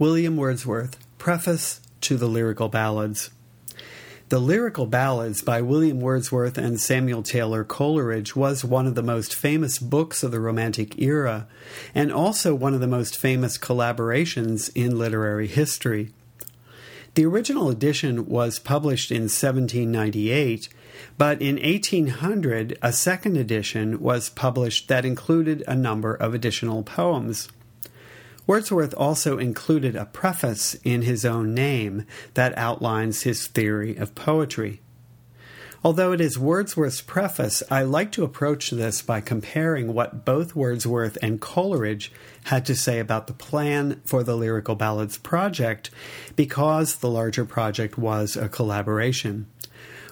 William Wordsworth, Preface to the Lyrical Ballads. The Lyrical Ballads by William Wordsworth and Samuel Taylor Coleridge was one of the most famous books of the Romantic era, and also one of the most famous collaborations in literary history. The original edition was published in 1798, but in 1800 a second edition was published that included a number of additional poems. Wordsworth also included a preface in his own name that outlines his theory of poetry. Although it is Wordsworth's preface, I like to approach this by comparing what both Wordsworth and Coleridge had to say about the plan for the Lyrical Ballads project, because the larger project was a collaboration.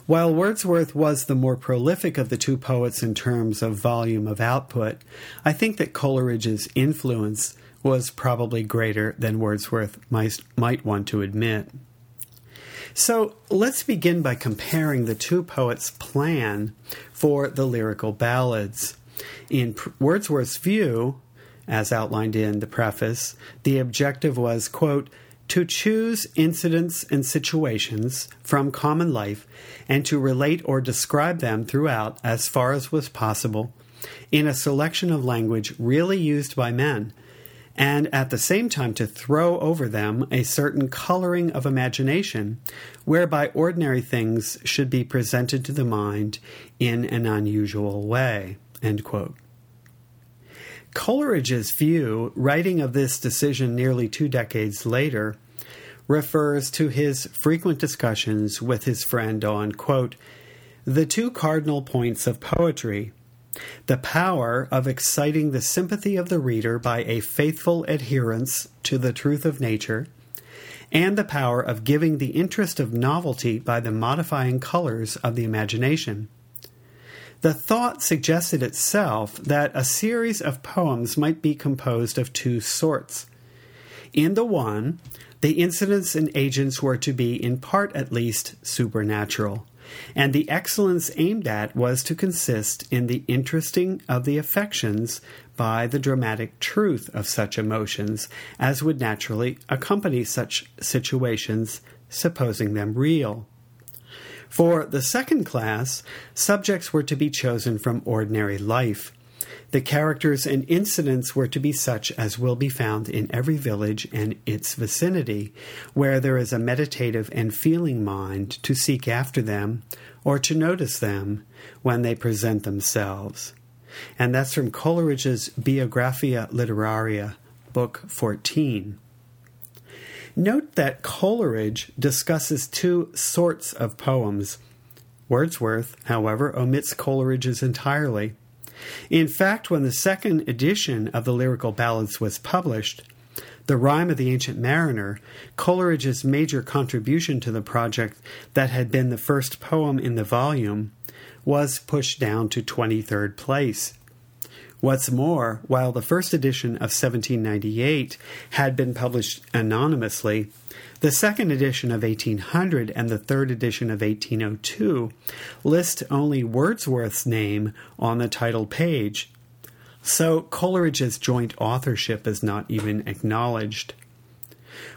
While Wordsworth was the more prolific of the two poets in terms of volume of output, I think that Coleridge's influence was probably greater than Wordsworth might, might want to admit. So let's begin by comparing the two poets' plan for the lyrical ballads. In Wordsworth's view, as outlined in the preface, the objective was, quote, to choose incidents and situations from common life and to relate or describe them throughout as far as was possible in a selection of language really used by men and at the same time to throw over them a certain coloring of imagination, whereby ordinary things should be presented to the mind in an unusual way. Coleridge's view, writing of this decision nearly two decades later, refers to his frequent discussions with his friend on, quote, the two cardinal points of poetry the power of exciting the sympathy of the reader by a faithful adherence to the truth of nature, and the power of giving the interest of novelty by the modifying colors of the imagination. The thought suggested itself that a series of poems might be composed of two sorts. In the one, the incidents and agents were to be, in part at least, supernatural and the excellence aimed at was to consist in the interesting of the affections by the dramatic truth of such emotions as would naturally accompany such situations, supposing them real. For the second class, subjects were to be chosen from ordinary life, the characters and incidents were to be such as will be found in every village and its vicinity, where there is a meditative and feeling mind to seek after them or to notice them when they present themselves. And that's from Coleridge's Biographia Literaria, Book 14. Note that Coleridge discusses two sorts of poems. Wordsworth, however, omits Coleridge's entirely. In fact, when the second edition of the Lyrical Ballads was published, The Rhyme of the Ancient Mariner, Coleridge's major contribution to the project that had been the first poem in the volume, was pushed down to 23rd place. What's more, while the first edition of 1798 had been published anonymously, the second edition of 1800 and the third edition of 1802 list only Wordsworth's name on the title page, so Coleridge's joint authorship is not even acknowledged.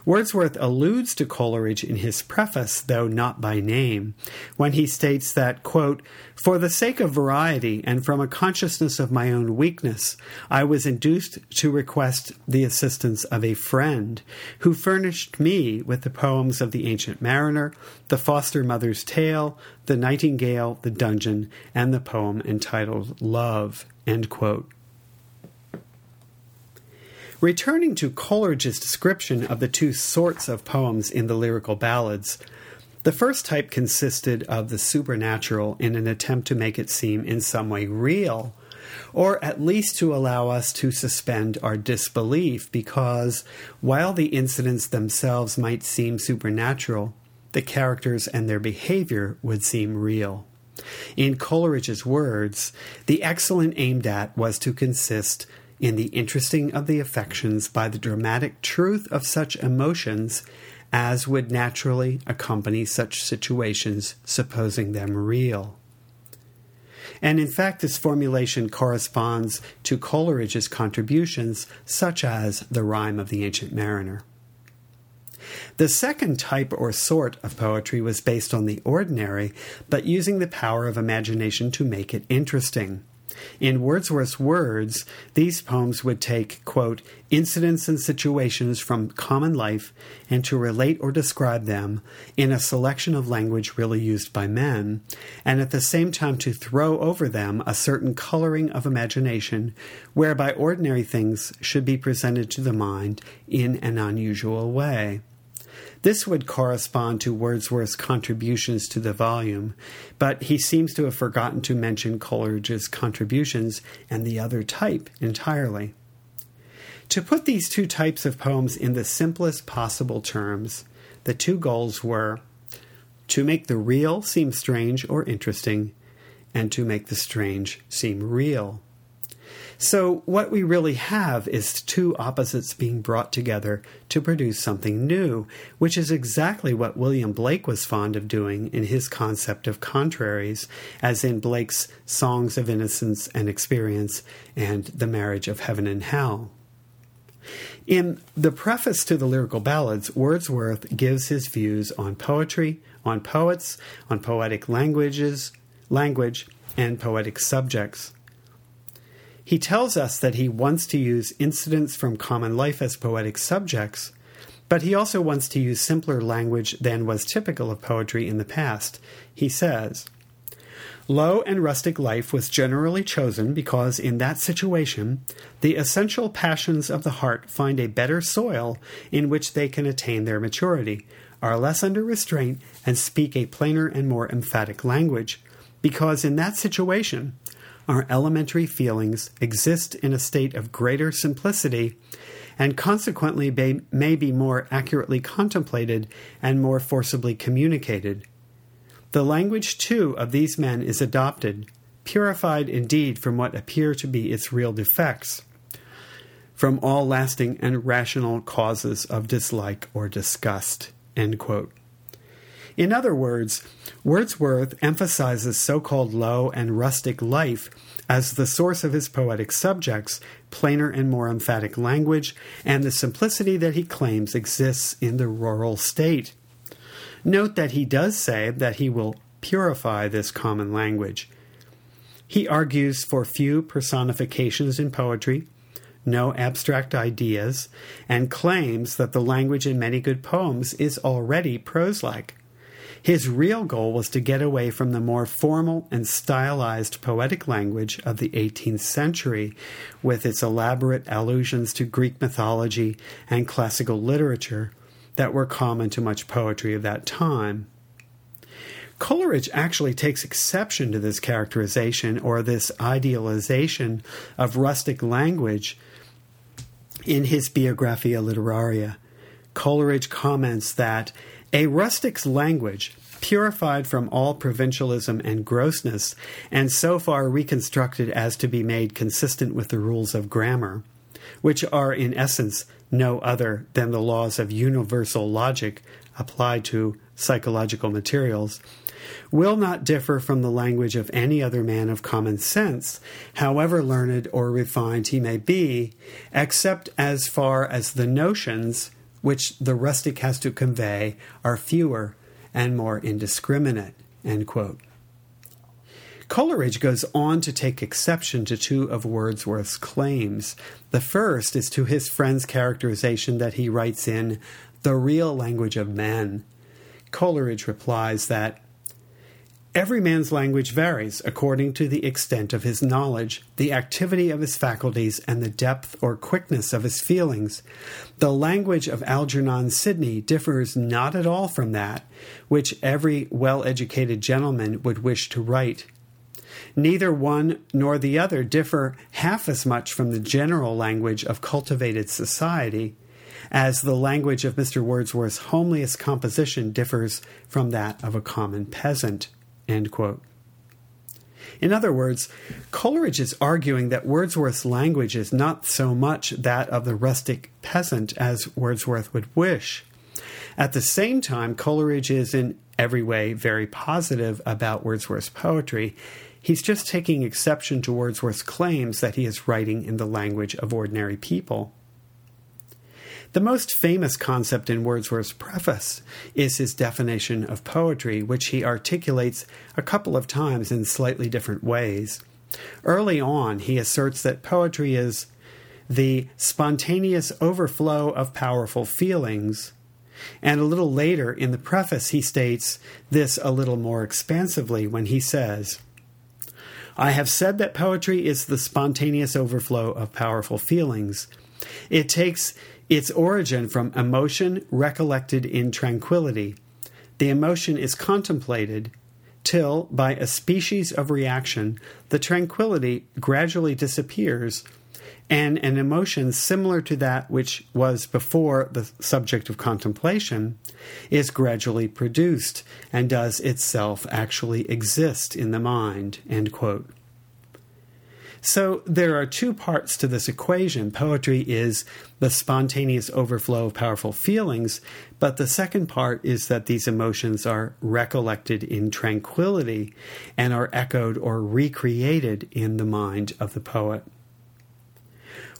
Wordsworth alludes to Coleridge in his preface, though not by name, when he states that, quote, For the sake of variety and from a consciousness of my own weakness, I was induced to request the assistance of a friend who furnished me with the poems of the Ancient Mariner, the Foster Mother's Tale, the Nightingale, the Dungeon, and the poem entitled Love. End quote. Returning to Coleridge's description of the two sorts of poems in the lyrical ballads, the first type consisted of the supernatural in an attempt to make it seem in some way real, or at least to allow us to suspend our disbelief, because while the incidents themselves might seem supernatural, the characters and their behavior would seem real. In Coleridge's words, the excellent aimed at was to consist in the interesting of the affections by the dramatic truth of such emotions as would naturally accompany such situations, supposing them real. And in fact, this formulation corresponds to Coleridge's contributions, such as the rime of the Ancient Mariner. The second type or sort of poetry was based on the ordinary, but using the power of imagination to make it interesting. In Wordsworth's words, these poems would take, quote, incidents and situations from common life and to relate or describe them in a selection of language really used by men, and at the same time to throw over them a certain coloring of imagination whereby ordinary things should be presented to the mind in an unusual way. This would correspond to Wordsworth's contributions to the volume, but he seems to have forgotten to mention Coleridge's contributions and the other type entirely. To put these two types of poems in the simplest possible terms, the two goals were to make the real seem strange or interesting, and to make the strange seem real. So, what we really have is two opposites being brought together to produce something new, which is exactly what William Blake was fond of doing in his concept of contraries, as in Blake's Songs of Innocence and Experience and The Marriage of Heaven and Hell. In the preface to the Lyrical Ballads, Wordsworth gives his views on poetry, on poets, on poetic languages, language, and poetic subjects. He tells us that he wants to use incidents from common life as poetic subjects, but he also wants to use simpler language than was typical of poetry in the past. He says, Low and rustic life was generally chosen because, in that situation, the essential passions of the heart find a better soil in which they can attain their maturity, are less under restraint, and speak a plainer and more emphatic language, because in that situation, our elementary feelings exist in a state of greater simplicity and consequently may, may be more accurately contemplated and more forcibly communicated. The language, too, of these men is adopted, purified indeed from what appear to be its real defects, from all lasting and rational causes of dislike or disgust. In other words, Wordsworth emphasizes so called low and rustic life as the source of his poetic subjects, plainer and more emphatic language, and the simplicity that he claims exists in the rural state. Note that he does say that he will purify this common language. He argues for few personifications in poetry, no abstract ideas, and claims that the language in many good poems is already prose like. His real goal was to get away from the more formal and stylized poetic language of the 18th century, with its elaborate allusions to Greek mythology and classical literature that were common to much poetry of that time. Coleridge actually takes exception to this characterization or this idealization of rustic language in his Biographia Literaria. Coleridge comments that a rustic's language, purified from all provincialism and grossness, and so far reconstructed as to be made consistent with the rules of grammar, which are in essence no other than the laws of universal logic applied to psychological materials, will not differ from the language of any other man of common sense, however learned or refined he may be, except as far as the notions which the rustic has to convey are fewer and more indiscriminate. Coleridge goes on to take exception to two of Wordsworth's claims. The first is to his friend's characterization that he writes in the real language of men. Coleridge replies that Every man's language varies according to the extent of his knowledge, the activity of his faculties, and the depth or quickness of his feelings. The language of Algernon Sidney differs not at all from that which every well educated gentleman would wish to write. Neither one nor the other differ half as much from the general language of cultivated society as the language of Mr. Wordsworth's homeliest composition differs from that of a common peasant. End quote. In other words, Coleridge is arguing that Wordsworth's language is not so much that of the rustic peasant as Wordsworth would wish. At the same time, Coleridge is in every way very positive about Wordsworth's poetry. He's just taking exception to Wordsworth's claims that he is writing in the language of ordinary people. The most famous concept in Wordsworth's preface is his definition of poetry, which he articulates a couple of times in slightly different ways. Early on, he asserts that poetry is the spontaneous overflow of powerful feelings. And a little later in the preface, he states this a little more expansively when he says, I have said that poetry is the spontaneous overflow of powerful feelings. It takes its origin from emotion recollected in tranquility. The emotion is contemplated till, by a species of reaction, the tranquility gradually disappears, and an emotion similar to that which was before the subject of contemplation is gradually produced and does itself actually exist in the mind. So there are two parts to this equation. Poetry is the spontaneous overflow of powerful feelings, but the second part is that these emotions are recollected in tranquility and are echoed or recreated in the mind of the poet.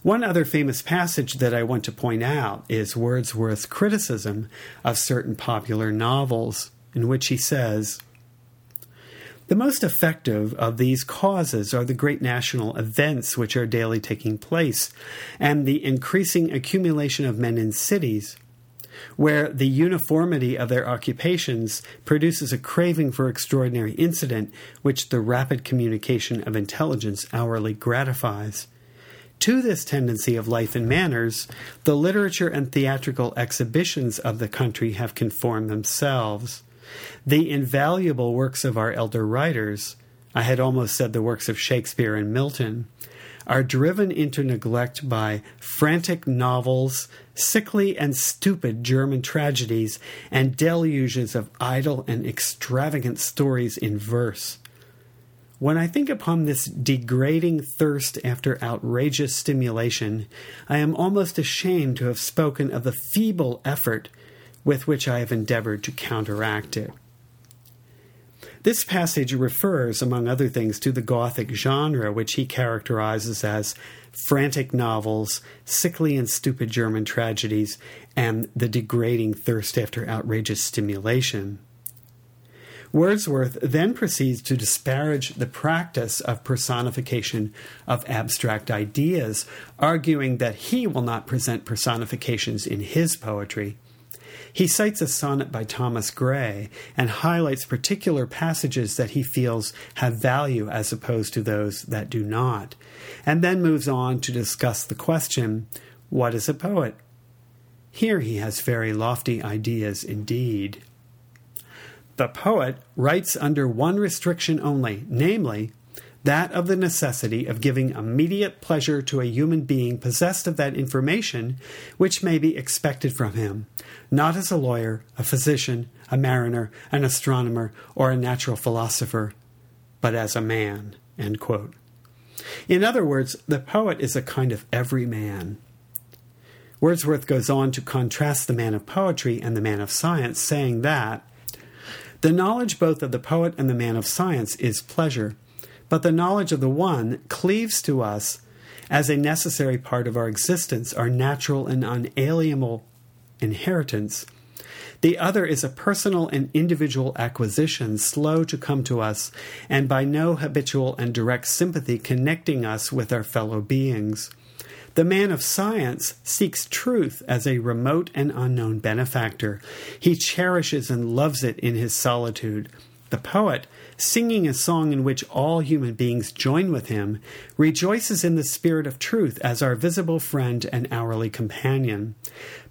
One other famous passage that I want to point out is Wordsworth's criticism of certain popular novels, in which he says, the most effective of these causes are the great national events which are daily taking place, and the increasing accumulation of men in cities, where the uniformity of their occupations produces a craving for extraordinary incident which the rapid communication of intelligence hourly gratifies. To this tendency of life and manners, the literature and theatrical exhibitions of the country have conformed themselves. The invaluable works of our elder writers, I had almost said the works of Shakespeare and Milton, are driven into neglect by frantic novels, sickly and stupid German tragedies, and deluges of idle and extravagant stories in verse. When I think upon this degrading thirst after outrageous stimulation, I am almost ashamed to have spoken of the feeble effort with which I have endeavored to counteract it. This passage refers, among other things, to the Gothic genre, which he characterizes as frantic novels, sickly and stupid German tragedies, and the degrading thirst after outrageous stimulation. Wordsworth then proceeds to disparage the practice of personification of abstract ideas, arguing that he will not present personifications in his poetry. He cites a sonnet by Thomas Gray and highlights particular passages that he feels have value as opposed to those that do not, and then moves on to discuss the question what is a poet? Here he has very lofty ideas indeed. The poet writes under one restriction only, namely, that of the necessity of giving immediate pleasure to a human being possessed of that information which may be expected from him, not as a lawyer, a physician, a mariner, an astronomer, or a natural philosopher, but as a man. In other words, the poet is a kind of everyman. Wordsworth goes on to contrast the man of poetry and the man of science, saying that the knowledge both of the poet and the man of science is pleasure but the knowledge of the one cleaves to us as a necessary part of our existence, our natural and unalienable inheritance. The other is a personal and individual acquisition, slow to come to us, and by no habitual and direct sympathy connecting us with our fellow beings. The man of science seeks truth as a remote and unknown benefactor. He cherishes and loves it in his solitude. The poet singing a song in which all human beings join with him, rejoices in the spirit of truth as our visible friend and hourly companion.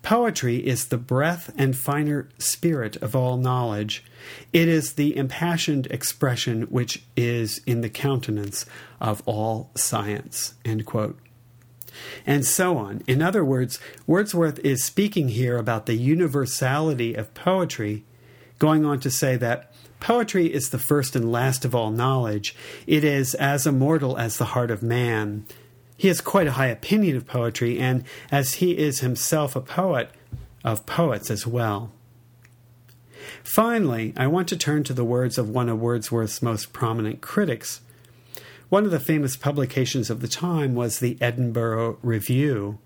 Poetry is the breath and finer spirit of all knowledge. It is the impassioned expression which is in the countenance of all science. And so on. In other words, Wordsworth is speaking here about the universality of poetry, going on to say that Poetry is the first and last of all knowledge. It is as immortal as the heart of man. He has quite a high opinion of poetry, and as he is himself a poet, of poets as well. Finally, I want to turn to the words of one of Wordsworth's most prominent critics. One of the famous publications of the time was the Edinburgh Review.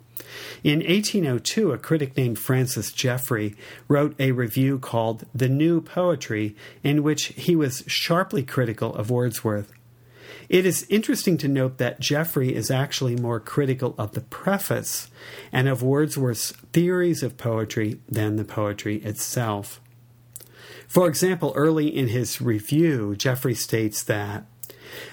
In 1802, a critic named Francis Jeffrey wrote a review called The New Poetry, in which he was sharply critical of Wordsworth. It is interesting to note that Jeffrey is actually more critical of the preface and of Wordsworth's theories of poetry than the poetry itself. For example, early in his review, Jeffrey states that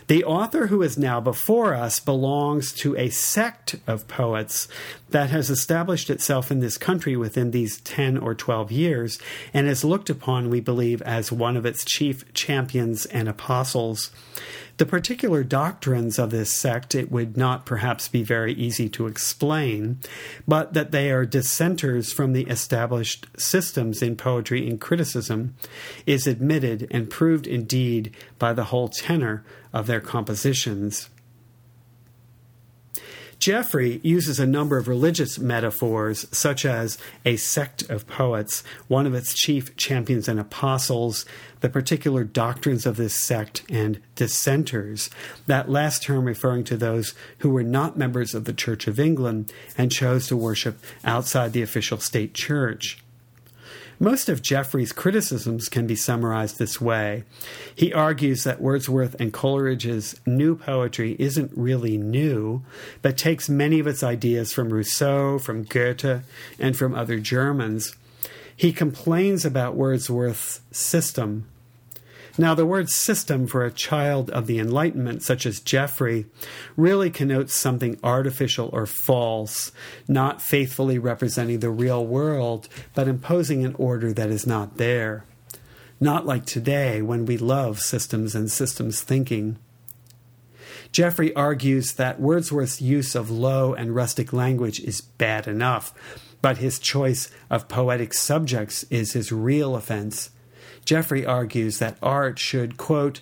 the author who is now before us belongs to a sect of poets that has established itself in this country within these 10 or 12 years and is looked upon, we believe, as one of its chief champions and apostles. The particular doctrines of this sect it would not perhaps be very easy to explain, but that they are dissenters from the established systems in poetry and criticism is admitted and proved indeed by the whole tenor of their compositions. Jeffrey uses a number of religious metaphors, such as a sect of poets, one of its chief champions and apostles, the particular doctrines of this sect, and dissenters, that last term referring to those who were not members of the Church of England and chose to worship outside the official state church. Most of Jeffrey's criticisms can be summarized this way. He argues that Wordsworth and Coleridge's new poetry isn't really new, but takes many of its ideas from Rousseau, from Goethe, and from other Germans. He complains about Wordsworth's system now, the word system for a child of the Enlightenment, such as Jeffrey, really connotes something artificial or false, not faithfully representing the real world, but imposing an order that is not there. Not like today when we love systems and systems thinking. Jeffrey argues that Wordsworth's use of low and rustic language is bad enough, but his choice of poetic subjects is his real offense Jeffrey argues that art should, quote,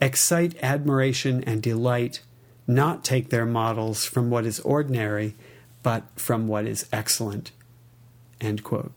excite admiration and delight, not take their models from what is ordinary, but from what is excellent, end quote.